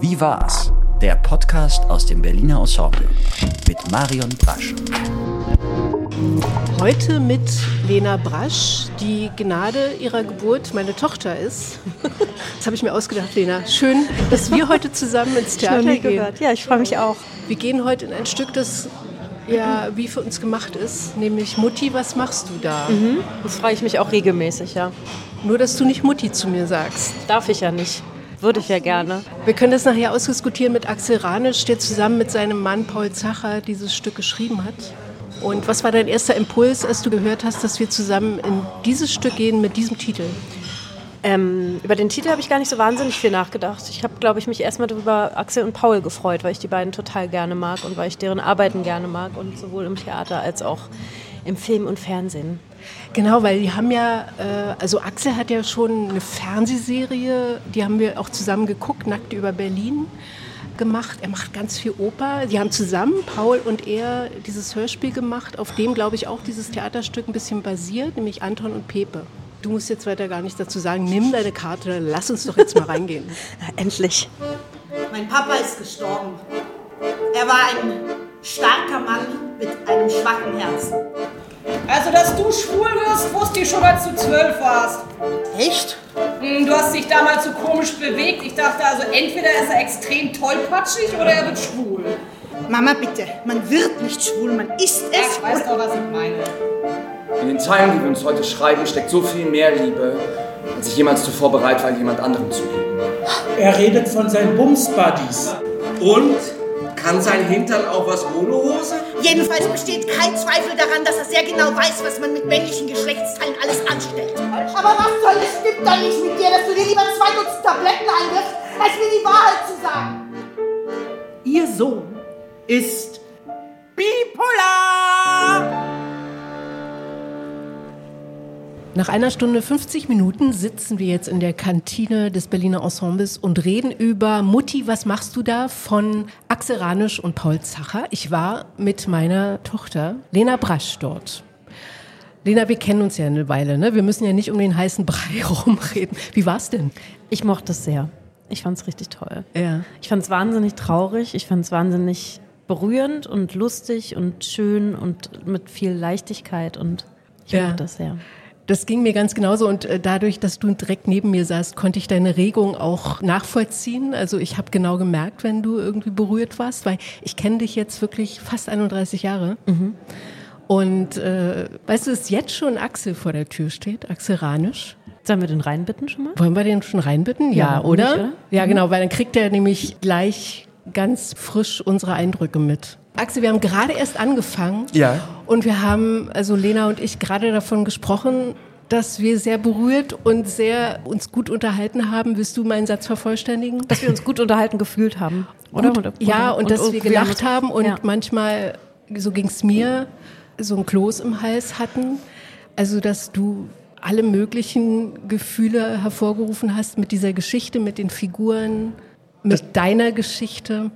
Wie war's? Der Podcast aus dem Berliner Ensemble mit Marion Brasch. Heute mit Lena Brasch, die Gnade ihrer Geburt meine Tochter ist. Das habe ich mir ausgedacht, Lena. Schön, dass wir heute zusammen ins Theater gehen. Gehört. Ja, ich freue mich auch. Wir gehen heute in ein Stück, das ja wie für uns gemacht ist, nämlich Mutti, was machst du da? Mhm. Das freue ich mich auch regelmäßig, ja. Nur, dass du nicht Mutti zu mir sagst. Darf ich ja nicht. Würde ich ja gerne. Wir können das nachher ausdiskutieren mit Axel Ranisch, der zusammen mit seinem Mann Paul Zacher dieses Stück geschrieben hat. Und was war dein erster Impuls, als du gehört hast, dass wir zusammen in dieses Stück gehen mit diesem Titel? Ähm, über den Titel habe ich gar nicht so wahnsinnig viel nachgedacht. Ich habe, glaube ich, mich erstmal darüber Axel und Paul gefreut, weil ich die beiden total gerne mag und weil ich deren Arbeiten gerne mag und sowohl im Theater als auch im Film und Fernsehen. Genau, weil die haben ja, äh, also Axel hat ja schon eine Fernsehserie, die haben wir auch zusammen geguckt, Nackt über Berlin gemacht. Er macht ganz viel Oper. Die haben zusammen, Paul und er, dieses Hörspiel gemacht, auf dem, glaube ich, auch dieses Theaterstück ein bisschen basiert, nämlich Anton und Pepe. Du musst jetzt weiter gar nichts dazu sagen. Nimm deine Karte, lass uns doch jetzt mal reingehen. Endlich. Mein Papa ist gestorben. Er war ein starker Mann mit einem schwachen Herzen. Also, dass du schwul wirst, wusste ich schon, als du zwölf warst. Echt? Hm, Du hast dich damals so komisch bewegt. Ich dachte also, entweder ist er extrem tollpatschig oder er wird schwul. Mama, bitte, man wird nicht schwul, man ist Ja, es. ich weiß doch, was ich meine. In den Zeilen, die wir uns heute schreiben, steckt so viel mehr Liebe, als ich jemals zuvor bereit war, jemand anderem zu geben. Er redet von seinen Bums-Buddies. Und? Kann sein Hintern auch was ohne Hose? Jedenfalls besteht kein Zweifel daran, dass er sehr genau weiß, was man mit männlichen Geschlechtsteilen alles anstellt. Aber was soll es stimmt dann nicht mit dir, dass du dir lieber zwei Dutzend Tabletten einwirfst, als mir die Wahrheit zu sagen? Ihr Sohn ist bipolar! Nach einer Stunde 50 Minuten sitzen wir jetzt in der Kantine des Berliner Ensembles und reden über Mutti, was machst du da? von Axel Ranisch und Paul Zacher. Ich war mit meiner Tochter Lena Brasch dort. Lena, wir kennen uns ja eine Weile, ne? Wir müssen ja nicht um den heißen Brei rumreden. Wie war's denn? Ich mochte es sehr. Ich fand es richtig toll. Ja. Ich fand es wahnsinnig traurig. Ich fand es wahnsinnig berührend und lustig und schön und mit viel Leichtigkeit und ich Ja. mochte das sehr. Das ging mir ganz genauso und äh, dadurch, dass du direkt neben mir saßt, konnte ich deine Regung auch nachvollziehen. Also ich habe genau gemerkt, wenn du irgendwie berührt warst, weil ich kenne dich jetzt wirklich fast 31 Jahre. Und äh, weißt du, dass jetzt schon Axel vor der Tür steht, Axel Ranisch? Sollen wir den reinbitten schon mal? Wollen wir den schon reinbitten? Ja, Ja, oder? nicht, oder? Ja, genau, weil dann kriegt er nämlich gleich ganz frisch unsere Eindrücke mit. Axel, wir haben gerade erst angefangen. Ja. Und wir haben, also Lena und ich, gerade davon gesprochen, dass wir sehr berührt und sehr uns gut unterhalten haben. Willst du meinen Satz vervollständigen? Dass wir uns gut unterhalten gefühlt haben. Oder? Gut, Oder- ja, und, dass wir gelacht uns- haben und ja. manchmal, so ging's mir, so ein Kloß im Hals hatten. Also, dass du alle möglichen Gefühle hervorgerufen hast mit dieser Geschichte, mit den Figuren, mit deiner Geschichte.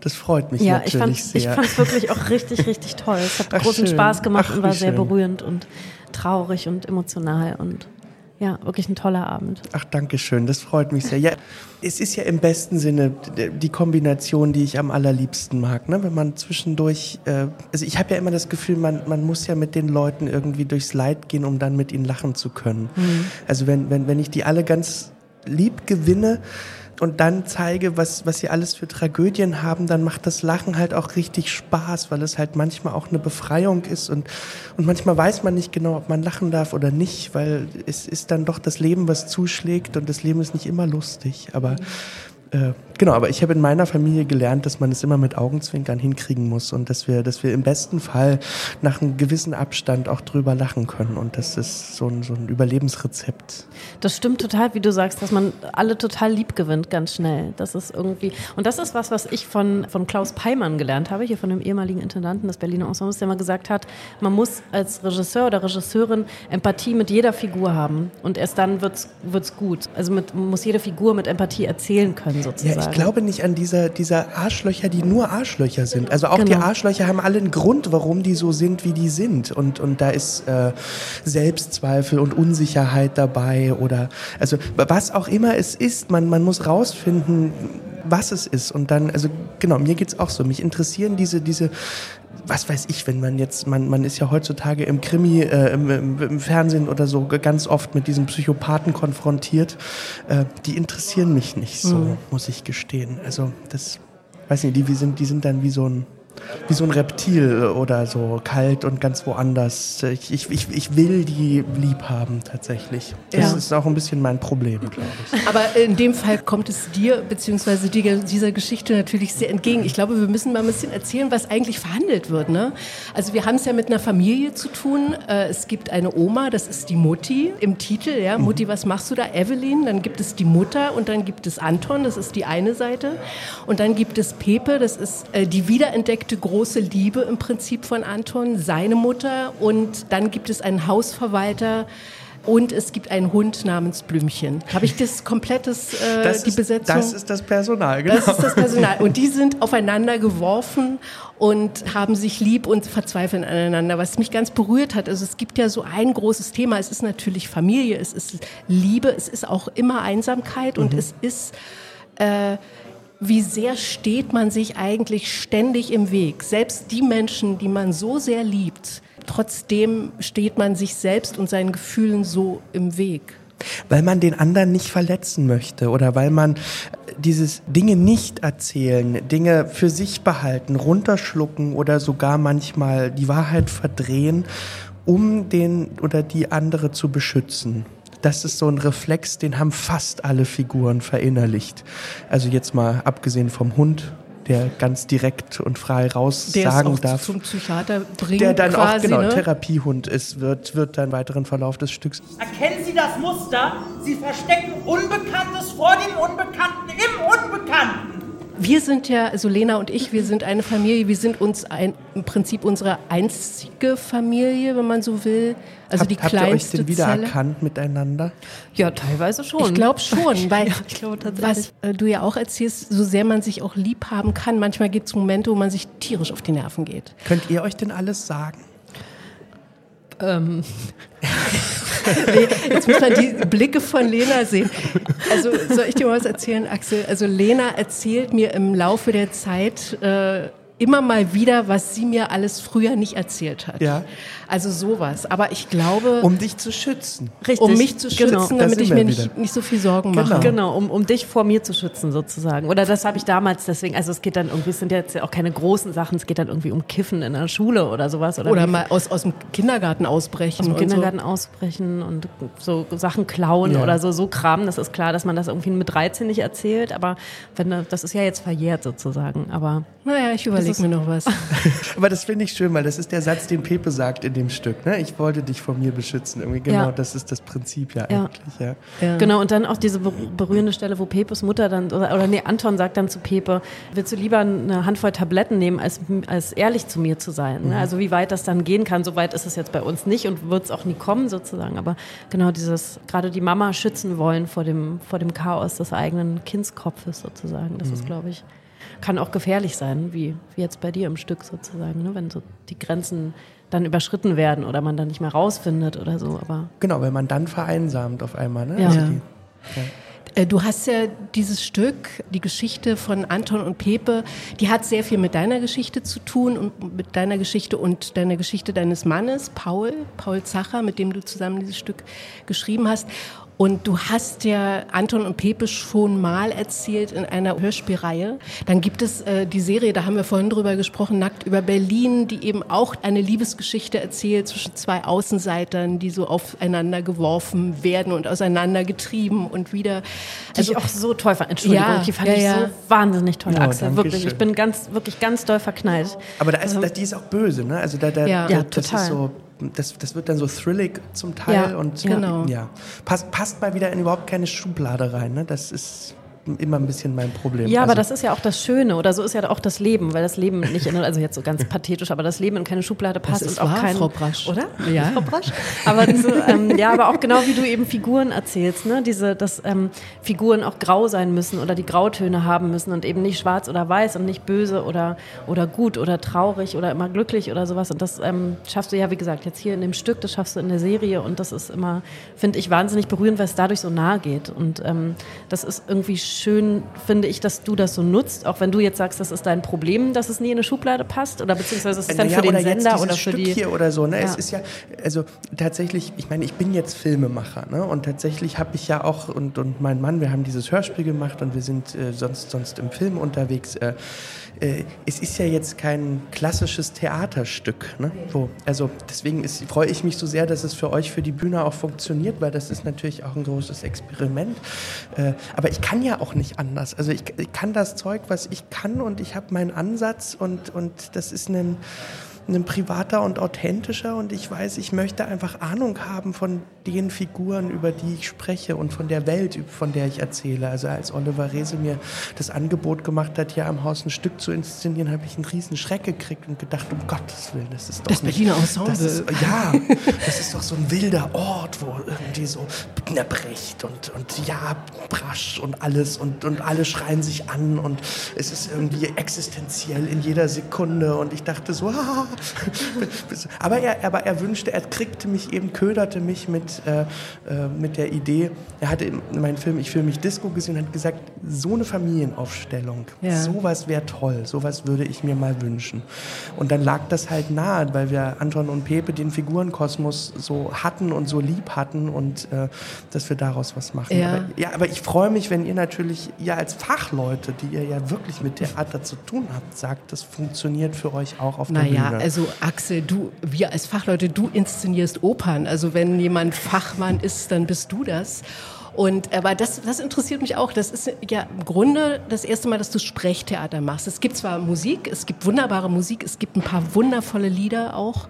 Das freut mich Ja, ich natürlich fand ich sehr. fand's wirklich auch richtig, richtig toll. Es hat Ach, großen schön. Spaß gemacht Ach, und war sehr schön. berührend und traurig und emotional und ja, wirklich ein toller Abend. Ach, danke schön, das freut mich sehr. Ja, es ist ja im besten Sinne die Kombination, die ich am allerliebsten mag. Ne? Wenn man zwischendurch, äh, also ich habe ja immer das Gefühl, man, man muss ja mit den Leuten irgendwie durchs Leid gehen, um dann mit ihnen lachen zu können. Also wenn, wenn, wenn ich die alle ganz lieb gewinne und dann zeige, was, was sie alles für Tragödien haben, dann macht das Lachen halt auch richtig Spaß, weil es halt manchmal auch eine Befreiung ist und, und manchmal weiß man nicht genau, ob man lachen darf oder nicht, weil es ist dann doch das Leben, was zuschlägt und das Leben ist nicht immer lustig, aber äh, genau, aber ich habe in meiner Familie gelernt, dass man es immer mit Augenzwinkern hinkriegen muss und dass wir, dass wir im besten Fall nach einem gewissen Abstand auch drüber lachen können und das ist so ein, so ein Überlebensrezept. Das stimmt total, wie du sagst, dass man alle total lieb gewinnt, ganz schnell. Das ist irgendwie, und das ist was, was ich von, von Klaus Peimann gelernt habe, hier von dem ehemaligen Intendanten des Berliner Ensembles, der mal gesagt hat, man muss als Regisseur oder Regisseurin Empathie mit jeder Figur haben. Und erst dann wird's, wird's gut. Also mit, muss jede Figur mit Empathie erzählen können, sozusagen. Ja, ich glaube nicht an dieser, dieser Arschlöcher, die nur Arschlöcher sind. Also auch die Genau. Arschlöcher haben alle einen Grund, warum die so sind, wie die sind. Und, und da ist äh, Selbstzweifel und Unsicherheit dabei oder also was auch immer es ist, man, man muss rausfinden, was es ist. Und dann, also genau, mir geht's auch so. Mich interessieren diese, diese, was weiß ich, wenn man jetzt, man, man ist ja heutzutage im Krimi, äh, im, im, im Fernsehen oder so ganz oft mit diesen Psychopathen konfrontiert. Äh, die interessieren mich nicht so, Mhm. muss ich gestehen. Also das, weiß nicht, die, die, sind, die sind dann wie so ein wie so ein Reptil oder so kalt und ganz woanders. Ich, ich, ich, will die lieb haben tatsächlich. Das Ja. ist auch ein bisschen mein Problem, glaube ich. Aber in dem Fall kommt es dir bzw. dieser Geschichte natürlich sehr entgegen. Ich glaube, wir müssen mal ein bisschen erzählen, was eigentlich verhandelt wird. Ne? Also wir haben es ja mit einer Familie zu tun. Äh, Es gibt eine Oma, das ist die Mutti im Titel. Ja, Mutti, was machst du da? Evelyn. Dann gibt es die Mutter und dann gibt es Anton. Das ist die eine Seite. Und dann gibt es Pepe. Das ist äh, die wiederentdeckte große Liebe im Prinzip von Anton, seine Mutter. Und dann gibt es einen Hausverwalter. Und es gibt einen Hund namens Blümchen. Habe ich das komplettes, äh, Das die ist, Besetzung? das ist das Personal, genau. Das ist das Personal. Und die sind aufeinander geworfen und haben sich lieb und verzweifeln aneinander. Was mich ganz berührt hat, also es gibt ja so ein großes Thema. Es ist natürlich Familie, es ist Liebe, es ist auch immer Einsamkeit und es ist, äh, wie sehr steht man sich eigentlich ständig im Weg. Selbst die Menschen, die man so sehr liebt, trotzdem steht man sich selbst und seinen Gefühlen so im Weg. Weil man den anderen nicht verletzen möchte oder weil man dieses Dinge nicht erzählen, Dinge für sich behalten, runterschlucken oder sogar manchmal die Wahrheit verdrehen, um den oder die andere zu beschützen. Das ist so ein Reflex, den haben fast alle Figuren verinnerlicht. Also jetzt mal abgesehen vom Hund, der ganz direkt und frei raus Der sagen auch darf. zum Psychiater bringt der dann quasi, auch genau ne? Therapiehund ist, wird, wird dann weiteren Verlauf des Stücks. Erkennen Sie das Muster? Sie verstecken Unbekanntes vor dem Unbekannten im Unbekannten. Wir sind ja, also Lena und ich, wir sind eine Familie, wir sind uns ein, im Prinzip unsere einzige Familie, wenn man so will. Also Habt, die habt ihr euch kleinste denn Zelle. wiedererkannt miteinander? Ja, teilweise schon. Ich glaube schon, weil Ja, ich tatsächlich. was äh, du ja auch erzählst, so sehr man sich auch lieb haben kann, manchmal gibt es Momente, wo man sich tierisch auf die Nerven geht. Könnt ihr euch denn alles sagen? Ähm, Jetzt muss man die Blicke von Lena sehen. Also soll ich dir mal was erzählen, Axel? Also Lena erzählt mir im Laufe der Zeit äh, immer mal wieder, was sie mir alles früher nicht erzählt hat. Ja. Also sowas. Aber ich glaube, Um dich zu schützen. richtig. um mich zu schützen, Genau. Da damit ich mir nicht, nicht so viel Sorgen mache. Genau, um, um dich vor mir zu schützen sozusagen. Oder das habe ich damals deswegen, also es geht dann irgendwie, es sind jetzt ja auch keine großen Sachen, es geht dann irgendwie um Kiffen in der Schule oder sowas. Oder, Oder mal aus, aus dem Kindergarten ausbrechen. aus dem und Kindergarten ausbrechen und so Sachen klauen Ja. oder so, so Kram. Das ist klar, dass man das irgendwie mit 13 nicht erzählt, aber wenn, das ist ja jetzt verjährt sozusagen. Aber So. Naja, ich überlege mir noch was. Aber das finde ich schön, weil das ist der Satz, den Pepe sagt in dem Stück. Ne? Ich wollte dich vor mir beschützen. Irgendwie genau, Ja. das ist das Prinzip ja, Ja. eigentlich. Ja. Genau, und dann auch diese ber- berührende Stelle, wo Pepes Mutter dann, oder, oder nee, Anton sagt dann zu Pepe, willst du lieber eine Handvoll Tabletten nehmen, als, als ehrlich zu mir zu sein? Ne? Also wie weit das dann gehen kann, so weit ist es jetzt bei uns nicht und wird es auch nie kommen sozusagen. Aber genau dieses, gerade die Mama schützen wollen vor dem, vor dem Chaos des eigenen Kindskopfes sozusagen, das ist, glaube ich, kann auch gefährlich sein, wie, wie jetzt bei dir im Stück sozusagen, ne? wenn so die Grenzen dann überschritten werden oder man dann nicht mehr rausfindet oder so. Aber Genau, wenn man dann vereinsamt auf einmal. Ne? Ja. Also Ja. die, Äh, Du hast ja dieses Stück, die Geschichte von Anton und Pepe, die hat sehr viel mit deiner Geschichte zu tun und mit deiner Geschichte und deiner Geschichte deines Mannes, Paul, Paul Zacher, mit dem du zusammen dieses Stück geschrieben hast. Und du hast ja Anton und Pepe schon mal erzählt in einer Hörspielreihe. Dann gibt es äh, die Serie, da haben wir vorhin drüber gesprochen, Nackt über Berlin, die eben auch eine Liebesgeschichte erzählt zwischen zwei Außenseitern, die so aufeinander geworfen werden und auseinandergetrieben und wieder. Die ich auch so toll fand. Entschuldigung, Ja, die fand ja, ich ja. so wahnsinnig toll, Axel. Wirklich. schön. Ich bin ganz, wirklich ganz doll verknallt. aber da ist, da, die ist auch böse, ne? Also da, da, Ja. da Ja, das total. ist so. Das, das wird dann so thrillig zum Teil Ja, und genau. ja. Passt, passt mal wieder in überhaupt keine Schublade rein. Ne? Das ist immer ein bisschen mein Problem. Ja, aber also, das ist ja auch das Schöne oder so ist ja auch das Leben, weil das Leben nicht in, also jetzt so ganz pathetisch, aber das Leben in keine Schublade passt ist und auch wahr, kein, Frau Brasch. oder? Ja. Frau Brasch. Aber so, ähm, ja, aber auch genau wie du eben Figuren erzählst, ne, diese, dass ähm, Figuren auch grau sein müssen oder die Grautöne haben müssen und eben nicht schwarz oder weiß und nicht böse oder oder gut oder traurig oder immer glücklich oder sowas und das ähm, schaffst du ja wie gesagt jetzt hier in dem Stück, das schaffst du in der Serie und das ist immer finde ich wahnsinnig berührend, weil es dadurch so nahe geht und ähm, das ist irgendwie schön finde ich, dass du das so nutzt, auch wenn du jetzt sagst, das ist dein Problem, dass es nie in eine Schublade passt oder beziehungsweise es ist dann Naja, für den Sender oder für Stück die. hier oder so. Ne? Ja. Es ist ja, also tatsächlich, ich meine, ich bin jetzt Filmemacher ne? und tatsächlich habe ich ja auch und, und mein Mann, wir haben dieses Hörspiel gemacht und wir sind äh, sonst, sonst im Film unterwegs. Äh, äh, es ist ja jetzt kein klassisches Theaterstück. Ne? Wo, also deswegen ist, freue ich mich so sehr, dass es für euch für die Bühne auch funktioniert, weil das ist natürlich auch ein großes Experiment. Äh, aber ich kann ja auch nicht anders. Also ich, ich kann das Zeug, was ich kann und ich habe meinen Ansatz und, und das ist ein ein privater und authentischer und ich weiß, ich möchte einfach Ahnung haben von den Figuren, über die ich spreche und von der Welt, von der ich erzähle. Also als Oliver Rese mir das Angebot gemacht hat, hier am Haus ein Stück zu inszenieren, habe ich einen riesen Schreck gekriegt und gedacht, um Gottes Willen, das ist doch Das nicht, Berliner Ensemble. Das ist, ja, das ist doch so ein wilder Ort, wo irgendwie so Brecht und, und ja, Brasch und alles und, und alle schreien sich an und es ist irgendwie existenziell in jeder Sekunde und ich dachte so, ah. aber er, aber er wünschte, er kriegte mich eben, köderte mich mit, äh, äh, mit der Idee, er hatte in meinem Film Ich fühle mich Disco gesehen und hat gesagt, so eine Familienaufstellung, Ja. sowas wäre toll, sowas würde ich mir mal wünschen. Und dann lag das halt nahe, weil wir Anton und Pepe den Figurenkosmos so hatten und so lieb hatten und äh, dass wir daraus was machen. Ja. Aber, ja, aber ich freue mich, wenn ihr natürlich, ihr als Fachleute, die ihr ja wirklich mit Theater zu tun habt, sagt, das funktioniert für euch auch auf der Naja, Bühne. Also Axel, du, wir als Fachleute, du inszenierst Opern. Also wenn jemand Fachmann ist, dann bist du das. Und aber das, das interessiert mich auch. Das ist ja im Grunde das erste Mal, dass du Sprechtheater machst. Es gibt zwar Musik, es gibt wunderbare Musik, es gibt ein paar wundervolle Lieder auch.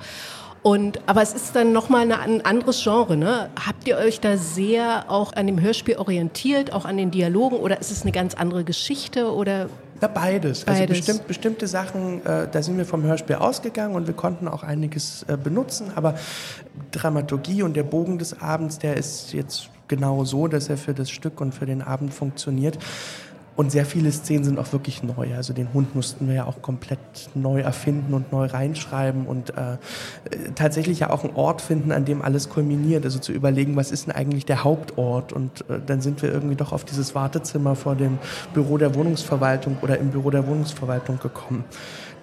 Und, aber es ist dann nochmal ein anderes Genre. Ne? Habt ihr euch da sehr auch an dem Hörspiel orientiert, auch an den Dialogen, oder ist es eine ganz andere Geschichte? Oder Ja, beides. Also Beides. bestimmt, bestimmte Sachen, äh, da sind wir vom Hörspiel ausgegangen und wir konnten auch einiges äh, benutzen, aber Dramaturgie und der Bogen des Abends, der ist jetzt genau so, dass er für das Stück und für den Abend funktioniert. Und sehr viele Szenen sind auch wirklich neu. Also den Hund mussten wir ja auch komplett neu erfinden und neu reinschreiben und äh, tatsächlich ja auch einen Ort finden, an dem alles kulminiert. Also zu überlegen, was ist denn eigentlich der Hauptort? Und äh, dann sind wir irgendwie doch auf dieses Wartezimmer vor dem Büro der Wohnungsverwaltung oder im Büro der Wohnungsverwaltung gekommen.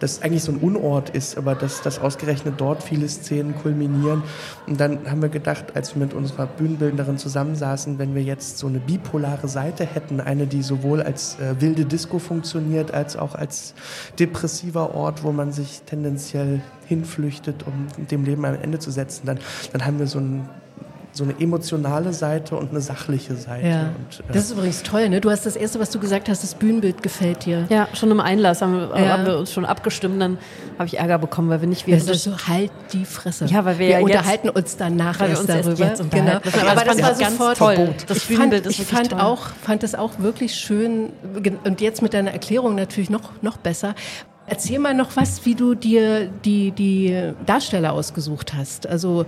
Das eigentlich so ein Unort ist, aber dass, dass ausgerechnet dort viele Szenen kulminieren. Und dann haben wir gedacht, als wir mit unserer Bühnenbildnerin zusammensaßen, wenn wir jetzt so eine bipolare Seite hätten, eine, die sowohl als äh, wilde Disco funktioniert, als auch als depressiver Ort, wo man sich tendenziell hinflüchtet, um dem Leben ein Ende zu setzen, dann, dann haben wir so ein so eine emotionale Seite und eine sachliche Seite. Ja. Und, äh, Das ist übrigens toll, ne? Du hast das erste, was du gesagt hast, das Bühnenbild gefällt dir. Ja, schon im Einlass haben wir, Ja. haben wir uns schon abgestimmt, dann habe ich Ärger bekommen, weil wir nicht Wir wir sind so, halt die Fresse. Ja, weil wir wir ja jetzt- unterhalten uns erst uns erst darüber. jetzt unterhalten. Genau. Das Aber das ich war ganz sofort toll. Das ich Bühnenbild fand, ist ich fand toll. auch, fand es auch wirklich schön und jetzt mit deiner Erklärung natürlich noch noch besser. Erzähl mal noch was, wie du dir die die Darsteller ausgesucht hast. Also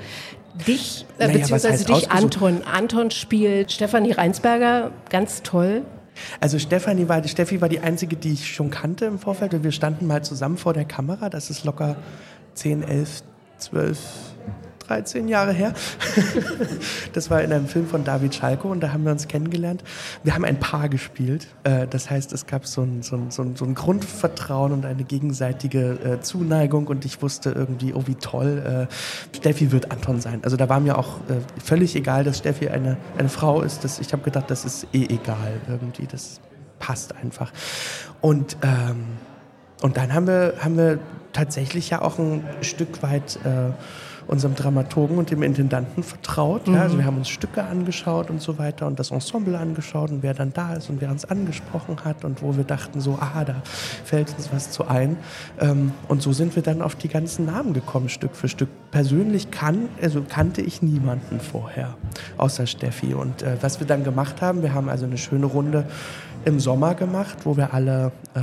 dich äh, Naja, beziehungsweise dich? Anton. Anton spielt Stefanie Reinsberger, ganz toll. Also Stefanie war, die Steffi war die einzige, die ich schon kannte im Vorfeld. Und wir standen mal zusammen vor der Kamera. Das ist locker 10, 11, 12, 13 Jahre her. Das war in einem Film von David Schalko und da haben wir uns kennengelernt. Wir haben ein Paar gespielt. Äh, Das heißt, es gab so ein, so ein, so ein, Grundvertrauen und eine gegenseitige äh, Zuneigung und ich wusste irgendwie, oh wie toll, äh, Steffi wird Anton sein. Also da war mir auch völlig egal, dass Steffi eine, eine Frau ist. Das, ich habe gedacht, das ist eh egal irgendwie. Das passt einfach. Und ähm, und dann haben wir, haben wir tatsächlich ja auch ein Stück weit äh, unserem Dramaturgen und dem Intendanten vertraut. Ja? Also wir haben uns Stücke angeschaut und so weiter und das Ensemble angeschaut und wer dann da ist und wer uns angesprochen hat und wo wir dachten so, ah, da fällt uns was zu ein. Ähm, und so sind wir dann auf die ganzen Namen gekommen, Stück für Stück. Persönlich kann, also kannte ich niemanden vorher, außer Steffi. Und äh, was wir dann gemacht haben, wir haben also eine schöne Runde im Sommer gemacht, wo wir alle äh,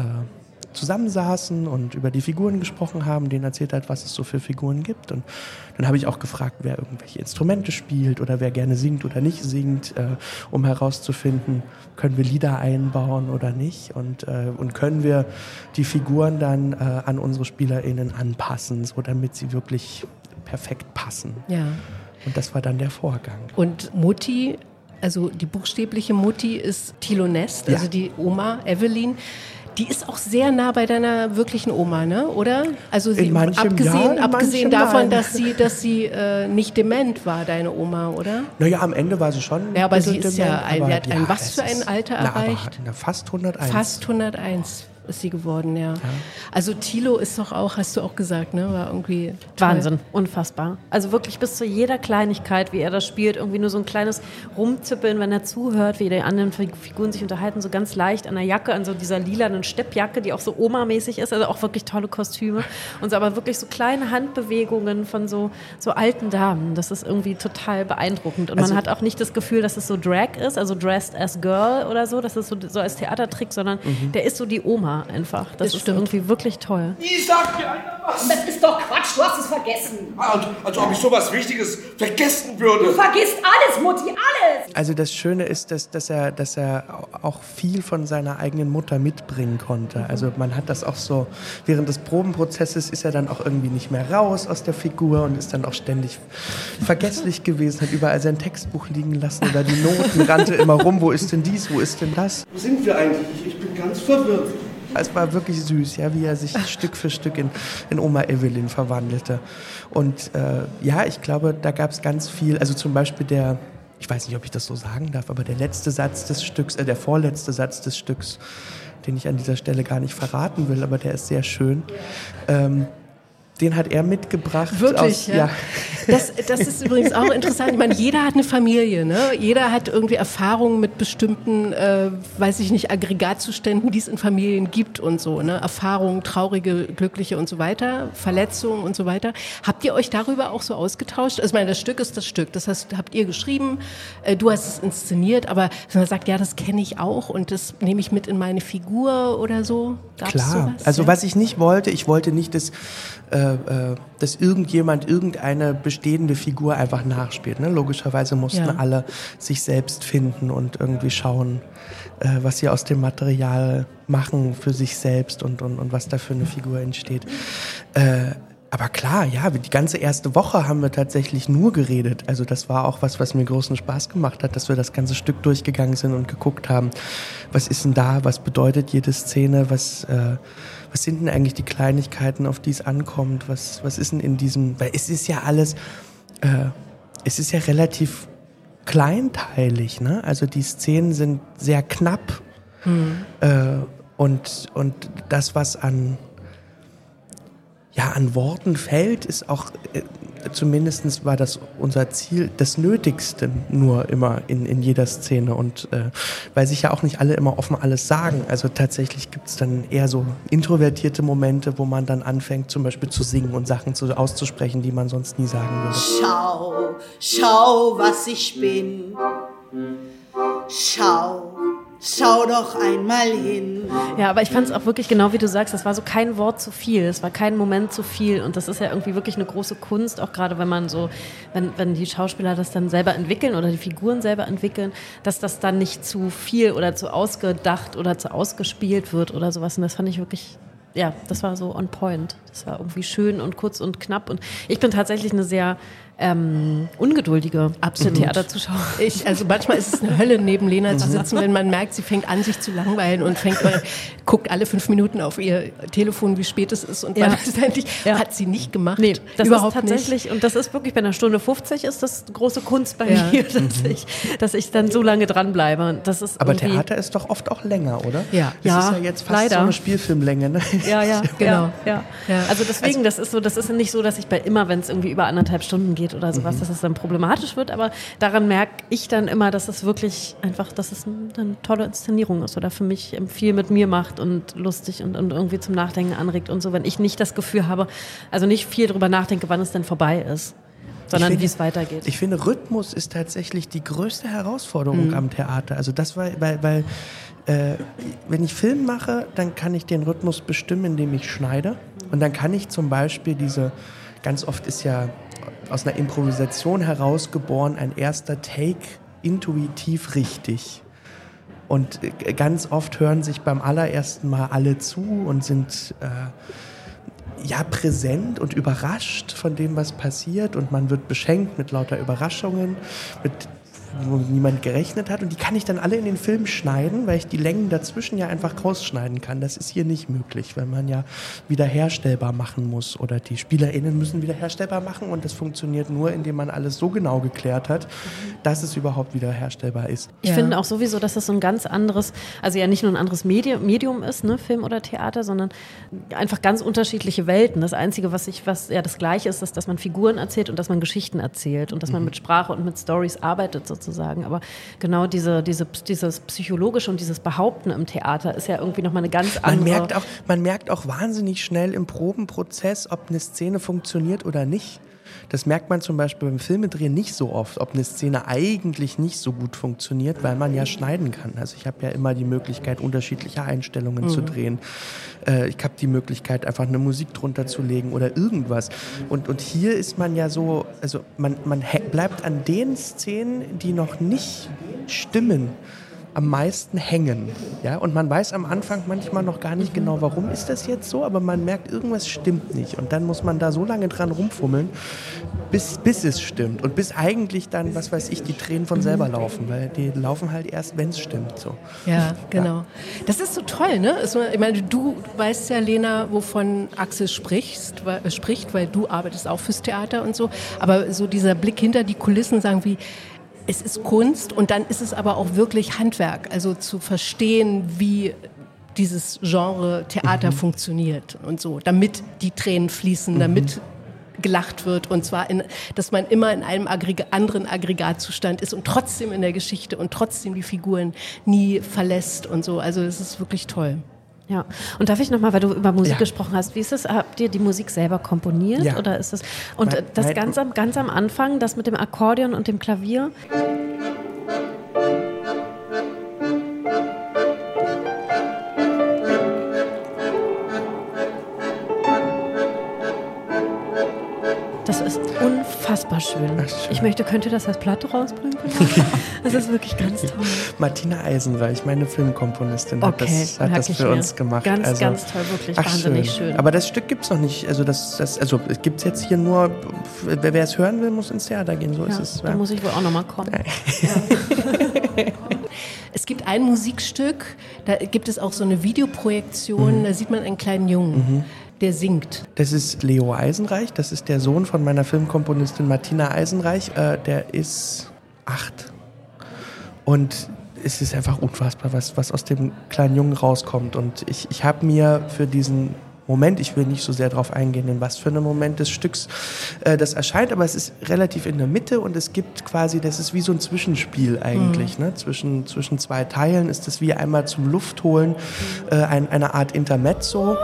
zusammensaßen und über die Figuren gesprochen haben, denen erzählt hat, was es so für Figuren gibt. Und dann habe ich auch gefragt, wer irgendwelche Instrumente spielt oder wer gerne singt oder nicht singt, äh, um herauszufinden, können wir Lieder einbauen oder nicht und, äh, und können wir die Figuren dann äh, an unsere SpielerInnen anpassen, so damit sie wirklich perfekt passen. Ja. Und das war dann der Vorgang. Und Mutti also die buchstäbliche Mutti ist Thilo Nest, also Ja. die Oma Evelyn. Die ist auch sehr nah bei deiner wirklichen Oma, ne? Oder? Also sie, abgesehen, ja, abgesehen davon, nein. dass sie, dass sie äh, nicht dement war, deine Oma, oder? Naja, am Ende war sie schon. Ja, aber ein sie ist ja dement, ein- aber sie hat ein was es für ein Alter na, aber erreicht? na, fast 101. Fast 101 ist sie geworden, ja. Also Thilo ist doch auch, hast du auch gesagt, ne? War irgendwie toll. Wahnsinn, unfassbar. Also wirklich bis zu jeder Kleinigkeit, wie er das spielt, irgendwie nur so ein kleines Rumzippeln, wenn er zuhört, wie die anderen Fig- Figuren sich unterhalten, so ganz leicht an der Jacke, an so dieser lilanen Steppjacke, die auch so Oma-mäßig ist, also auch wirklich tolle Kostüme. Und so aber wirklich so kleine Handbewegungen von so, so alten Damen. Das ist irgendwie total beeindruckend. Und Also- man hat auch nicht das Gefühl, dass es so Drag ist, also Dressed as Girl oder so, das ist so, so als Theatertrick, sondern Mhm. der ist so die Oma einfach. Das, Das ist stimmt. irgendwie wirklich toll. Wie sagt mir einer was? Das ist doch Quatsch, du hast es vergessen. Als, als ob ich sowas Wichtiges vergessen Du würde. vergisst alles, Mutti, alles. Also das Schöne ist, dass, dass, er, dass er auch viel von seiner eigenen Mutter mitbringen konnte. Also man hat das auch so, während des Probenprozesses ist er dann auch irgendwie nicht mehr raus aus der Figur und ist dann auch ständig vergesslich gewesen, hat überall sein Textbuch liegen lassen oder die Noten, rannte immer rum, wo ist denn dies, wo ist denn das? Wo sind wir eigentlich? Ich bin ganz verwirrt. Es war wirklich süß, ja, wie er sich Stück für Stück in, in Oma Evelyn verwandelte. Und äh, ja, ich glaube, da gab es ganz viel, also zum Beispiel der, ich weiß nicht, ob ich das so sagen darf, aber der letzte Satz des Stücks, äh, der vorletzte Satz des Stücks, den ich an dieser Stelle gar nicht verraten will, aber der ist sehr schön. Ähm, den hat er mitgebracht. Wirklich, aus, ja. Das, das ist übrigens auch interessant. Ich meine, jeder hat eine Familie, ne? Jeder hat irgendwie Erfahrungen mit bestimmten, äh, weiß ich nicht, Aggregatzuständen, die es in Familien gibt und so, ne? Erfahrungen, traurige, glückliche und so weiter, Verletzungen und so weiter. Habt ihr euch darüber auch so ausgetauscht? Also, ich meine, das Stück ist das Stück. Das heißt, habt ihr geschrieben, äh, du hast es inszeniert, aber wenn man sagt, ja, das kenne ich auch und das nehme ich mit in meine Figur oder so, gab's Klar. sowas? also ja? was ich nicht wollte, ich wollte nicht, dass, äh, äh, dass irgendjemand irgendeine bestehende Figur einfach nachspielt. Ne? Logischerweise mussten Ja. alle sich selbst finden und irgendwie schauen, äh, was sie aus dem Material machen für sich selbst und, und, und was da für eine Figur entsteht. Äh, aber klar, ja, die ganze erste Woche haben wir tatsächlich nur geredet. Also das war auch was, was mir großen Spaß gemacht hat, dass wir das ganze Stück durchgegangen sind und geguckt haben, was ist denn da, was bedeutet jede Szene, was, äh, was sind denn eigentlich die Kleinigkeiten, auf die es ankommt, was, was ist denn in diesem, weil es ist ja alles, äh, es ist ja relativ kleinteilig, ne? Also die Szenen sind sehr knapp äh, und, und das, was an ja, an Worten fällt, ist auch, äh, zumindest war das unser Ziel, das Nötigste nur immer in, in jeder Szene. Und äh, weil sich ja auch nicht alle immer offen alles sagen. Also tatsächlich gibt es dann eher so introvertierte Momente, wo man dann anfängt, zum Beispiel zu singen und Sachen zu, auszusprechen, die man sonst nie sagen würde. Schau, schau, was ich bin. Schau, schau doch einmal hin. Ja, aber ich fand es auch wirklich genau wie du sagst, es war so kein Wort zu viel, es war kein Moment zu viel und das ist ja irgendwie wirklich eine große Kunst, auch gerade wenn man so, wenn, wenn die Schauspieler das dann selber entwickeln oder die Figuren selber entwickeln, dass das dann nicht zu viel oder zu ausgedacht oder zu ausgespielt wird oder sowas und das fand ich wirklich ja, das war so on point. Das war irgendwie schön und kurz und knapp. Und ich bin tatsächlich eine sehr ähm, ungeduldige Absolut. Theaterzuschauerin. Ich, also manchmal ist es eine Hölle, neben Lena zu sitzen, wenn man merkt, sie fängt an, sich zu langweilen und fängt mal, guckt alle fünf Minuten auf ihr Telefon, wie spät es ist und Ja. wann es endlich Ja. hat sie nicht gemacht. Nee, das Überhaupt ist tatsächlich, und das ist wirklich bei einer Stunde 50 ist das große Kunst bei Ja. mir, dass, ich, dass ich dann so lange dranbleibe. Das ist Aber Theater ist doch oft auch länger, oder? Ja. Das Ja, ist ja jetzt fast leider. so eine Spielfilmlänge, ne? Ja, ja, Genau. ja, ja. Ja. Also deswegen, das ist so, das ist nicht so, dass ich bei immer, wenn es irgendwie über anderthalb Stunden geht oder sowas, dass es dann problematisch wird, aber daran merke ich dann immer, dass es wirklich einfach, dass es ein, eine tolle Inszenierung ist oder für mich viel mit mir macht und lustig und, und irgendwie zum Nachdenken anregt und so, wenn ich nicht das Gefühl habe, also nicht viel drüber nachdenke, wann es denn vorbei ist, sondern wie es weitergeht. Ich finde, Rhythmus ist tatsächlich die größte Herausforderung am Theater. Also das war, weil, weil äh, wenn ich Film mache, dann kann ich den Rhythmus bestimmen, indem ich schneide. Und dann kann ich zum Beispiel diese, ganz oft ist ja aus einer Improvisation herausgeboren ein erster Take intuitiv richtig. Und äh, ganz oft hören sich beim allerersten Mal alle zu und sind äh, ja präsent und überrascht von dem, was passiert. Und man wird beschenkt mit lauter Überraschungen, mit wo niemand gerechnet hat. Und die kann ich dann alle in den Film schneiden, weil ich die Längen dazwischen ja einfach rausschneiden kann. Das ist hier nicht möglich, weil man ja wiederherstellbar machen muss oder die SpielerInnen müssen wiederherstellbar machen und das funktioniert nur, indem man alles so genau geklärt hat, dass es überhaupt wiederherstellbar ist. Ich ja. finde auch sowieso, dass das so ein ganz anderes, also ja nicht nur ein anderes Medium, Medium ist, ne, Film oder Theater, sondern einfach ganz unterschiedliche Welten. Das Einzige, was ich, was ja das Gleiche ist, ist, dass man Figuren erzählt und dass man Geschichten erzählt und dass man mhm. mit Sprache und mit Stories arbeitet sozusagen. Aber genau diese, diese, dieses Psychologische und dieses Behaupten im Theater ist ja irgendwie nochmal eine ganz andere. Man merkt, auch, man merkt auch wahnsinnig schnell im Probenprozess, ob eine Szene funktioniert oder nicht. Das merkt man zum Beispiel beim Filmedrehen nicht so oft, ob eine Szene eigentlich nicht so gut funktioniert, weil man ja schneiden kann. Also ich habe ja immer die Möglichkeit, unterschiedliche Einstellungen mhm. zu drehen. Äh, ich habe die Möglichkeit, einfach eine Musik drunter zu legen oder irgendwas. Und, und hier ist man ja so, also man, man bleibt an den Szenen, die noch nicht stimmen am meisten hängen. Ja? Und man weiß am Anfang manchmal noch gar nicht genau, warum ist das jetzt so, aber man merkt, irgendwas stimmt nicht. Und dann muss man da so lange dran rumfummeln, bis, bis es stimmt. Und bis eigentlich dann, was weiß ich, die Tränen von selber laufen, weil die laufen halt erst, wenn es stimmt. So. Ja, genau. Ja. Das ist so toll, ne? Ich meine, du weißt ja, Lena, wovon Axel sprichst, weil, spricht, weil du arbeitest auch fürs Theater und so. Aber so dieser Blick hinter die Kulissen, sagen wie, es ist Kunst und dann ist es aber auch wirklich Handwerk, also zu verstehen, wie dieses Genre Theater mhm. funktioniert und so, damit die Tränen fließen, mhm. damit gelacht wird und zwar, in, dass man immer in einem Aggreg anderen Aggregatzustand ist und trotzdem in der Geschichte und trotzdem die Figuren nie verlässt und so. Also es ist wirklich toll. Ja, und darf ich nochmal, weil du über Musik ja. gesprochen hast, wie ist es? Habt ihr die Musik selber komponiert ja. oder ist es? Und mein, das mein, ganz am, ganz am Anfang, das mit dem Akkordeon und dem Klavier? Unfassbar schön. Ach, schön. Ich möchte, könnte das als Platte rausbringen? das ist wirklich ganz toll. Martina Eisenreich, meine Filmkomponistin, hat okay, das, hat das für uns gemacht. Ganz, also, ganz toll, wirklich ach, wahnsinnig schön. schön. Aber das Stück gibt es noch nicht. Also, das, das, also es gibt es jetzt hier nur, wer es hören will, muss ins Theater gehen. So ja, ist es. Da ja. muss ich wohl auch nochmal kommen. Ja. Es gibt ein Musikstück, da gibt es auch so eine Videoprojektion, mhm. da sieht man einen kleinen Jungen. Mhm der singt. Das ist Leo Eisenreich, das ist der Sohn von meiner Filmkomponistin Martina Eisenreich. Äh, der ist acht. Und es ist einfach unfassbar, was, was aus dem kleinen Jungen rauskommt. Und ich, ich habe mir für diesen Moment, ich will nicht so sehr darauf eingehen, in was für einem Moment des Stücks äh, das erscheint, aber es ist relativ in der Mitte und es gibt quasi, das ist wie so ein Zwischenspiel eigentlich. Mhm. Ne? Zwischen, zwischen zwei Teilen ist es wie einmal zum Luftholen äh, ein, eine Art Intermezzo.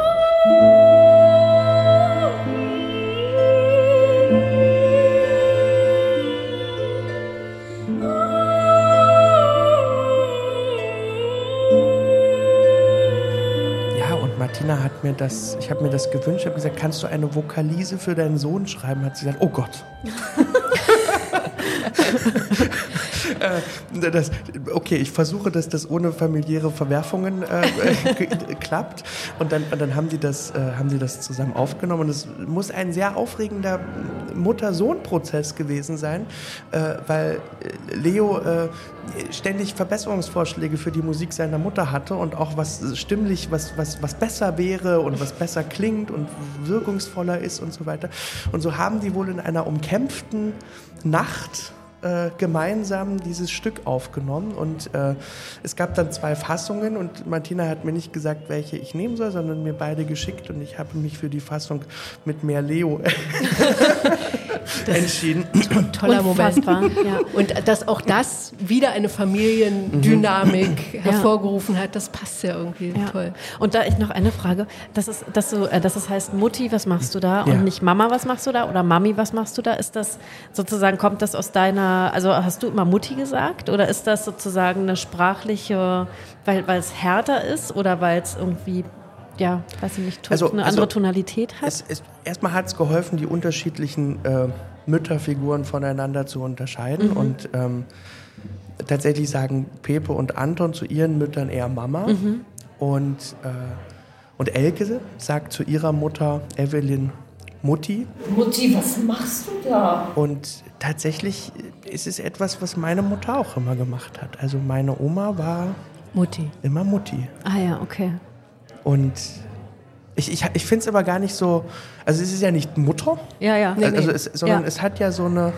Martina hat mir das, ich habe mir das gewünscht, habe gesagt, kannst du eine Vokalise für deinen Sohn schreiben? Hat sie gesagt, oh Gott. äh, das, okay, ich versuche, dass das ohne familiäre Verwerfungen äh, klappt. Und dann, und dann haben, die das, äh, haben die das zusammen aufgenommen. Und es muss ein sehr aufregender Mutter-Sohn-Prozess gewesen sein, äh, weil Leo äh, ständig Verbesserungsvorschläge für die Musik seiner Mutter hatte und auch was stimmlich, was, was, was besser wäre und was besser klingt und wirkungsvoller ist und so weiter. Und so haben die wohl in einer umkämpften Nacht äh, gemeinsam dieses Stück aufgenommen und äh, es gab dann zwei Fassungen und Martina hat mir nicht gesagt, welche ich nehmen soll, sondern mir beide geschickt und ich habe mich für die Fassung mit mehr Leo entschieden. Toller Moment. Ja. Und dass auch das wieder eine Familiendynamik mhm. hervorgerufen hat, das passt ja irgendwie ja. toll. Und da ich noch eine Frage, das ist, dass du, äh, dass es heißt Mutti, was machst du da? Und ja. nicht Mama, was machst du da? Oder Mami, was machst du da? Ist das sozusagen, kommt das aus deiner, also hast du immer Mutti gesagt? Oder ist das sozusagen eine sprachliche, weil, weil es härter ist oder weil es irgendwie ja, weiß ich nicht, also, eine andere also Tonalität hat? Es, es, erstmal hat es geholfen, die unterschiedlichen äh, Mütterfiguren voneinander zu unterscheiden. Mhm. Und ähm, tatsächlich sagen Pepe und Anton zu ihren Müttern eher Mama. Mhm. Und, äh, und Elke sagt zu ihrer Mutter Evelyn Mutti. Mutti, was machst du da? Und tatsächlich ist es etwas, was meine Mutter auch immer gemacht hat. Also meine Oma war Mutti. immer Mutti. Ah ja, okay. Und ich, ich, ich finde es aber gar nicht so, also es ist ja nicht Mutter, Ja, ja. also Es, sondern Ja. es hat ja so eine,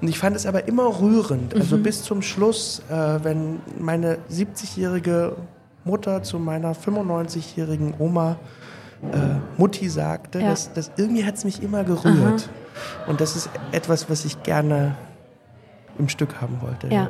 und ich fand es aber immer rührend, also Mhm. bis zum Schluss, äh, wenn meine 70-jährige Mutter zu meiner 95-jährigen Oma äh, Mutti sagte, Ja. das, das irgendwie hat es mich immer gerührt. Und das ist etwas, was ich gerne im Stück haben wollte. Ja.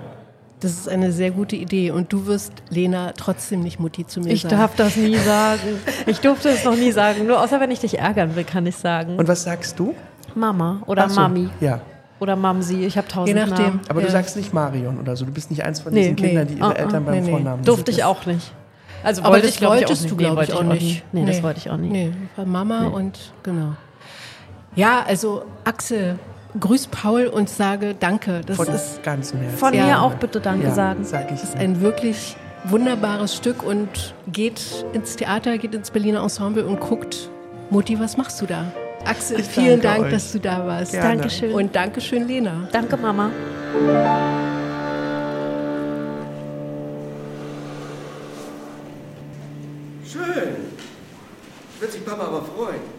Das ist eine sehr gute Idee. Und du wirst, Lena, trotzdem nicht Mutti zu mir Ich sagen. darf das nie sagen. Ich durfte es noch nie sagen. Nur außer wenn ich dich ärgern will, kann ich sagen. Und was sagst du? Mama oder so, Mami Ja. oder Mamsi. Ich habe tausend Je nachdem. Namen. Aber du Ja. sagst nicht Marion oder so. Du bist nicht eins von Nee, diesen Kindern, nee. die ihre Ah, ah, Eltern beim nee, nee. Vornamen Durfte ich auch nicht. Also Aber wollte das ich, glaub wolltest ich, du, auch nicht. glaube wollte ich, auch nicht. Nee, das wollte ich auch nicht. Nee, Mama Nee. und genau. Ja, also Axel, grüß Paul und sage Danke. Das Von ist, ganzem Herzen. Von Ja. mir auch bitte Danke ja, sagen. Sag ich. ist ein wirklich wunderbares Stück und geht ins Theater, geht ins Berliner Ensemble und guckt, Mutti, was machst du da? Axel, Ich vielen Dank, euch. dass du da warst. Gerne. Dankeschön. Und Dankeschön, Lena. Danke, Mama. Schön. Wird sich Papa aber freuen.